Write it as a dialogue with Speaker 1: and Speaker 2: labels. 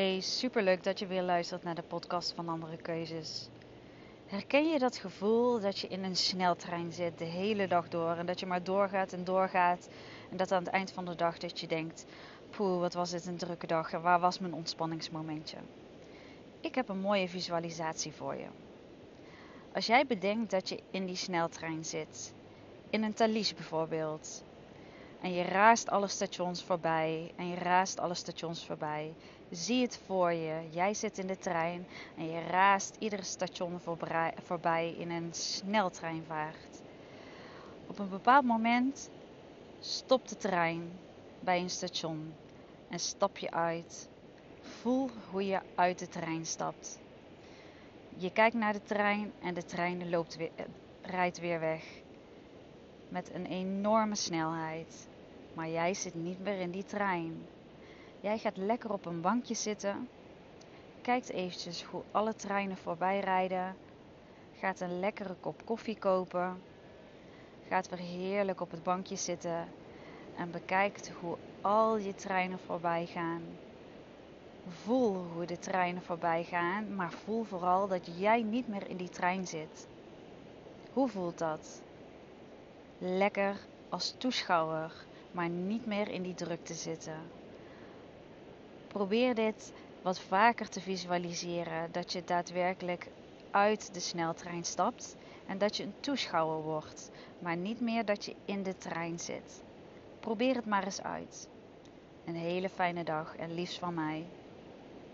Speaker 1: Hey, superleuk dat je weer luistert naar de podcast van Andere Keuzes. Herken je dat gevoel dat je in een sneltrein zit de hele dag door en dat je maar doorgaat en doorgaat en dat aan het eind van de dag dat je denkt, poeh, wat was dit een drukke dag en waar was mijn ontspanningsmomentje? Ik heb een mooie visualisatie voor je. Als jij bedenkt dat je in die sneltrein zit, in een Thalys bijvoorbeeld, en je raast alle stations voorbij en je raast alle stations voorbij Zie het voor je. Jij zit in de trein en je raast iedere station voorbij in een sneltreinvaart. Op een bepaald moment stopt de trein bij een station en stap je uit. Voel hoe je uit de trein stapt. Je kijkt naar de trein en de trein loopt weer, rijdt weer weg. Met een enorme snelheid. Maar jij zit niet meer in die trein. Jij gaat lekker op een bankje zitten. Kijkt eventjes hoe alle treinen voorbij rijden. Gaat een lekkere kop koffie kopen. Gaat weer heerlijk op het bankje zitten. En bekijkt hoe al je treinen voorbij gaan. Voel hoe de treinen voorbij gaan, maar voel vooral dat jij niet meer in die trein zit. Hoe voelt dat? Lekker als toeschouwer, maar niet meer in die drukte zitten. Probeer dit wat vaker te visualiseren. Dat je daadwerkelijk uit de sneltrein stapt en dat je een toeschouwer wordt, maar niet meer dat je in de trein zit. Probeer het maar eens uit. Een hele fijne dag en liefst van mij.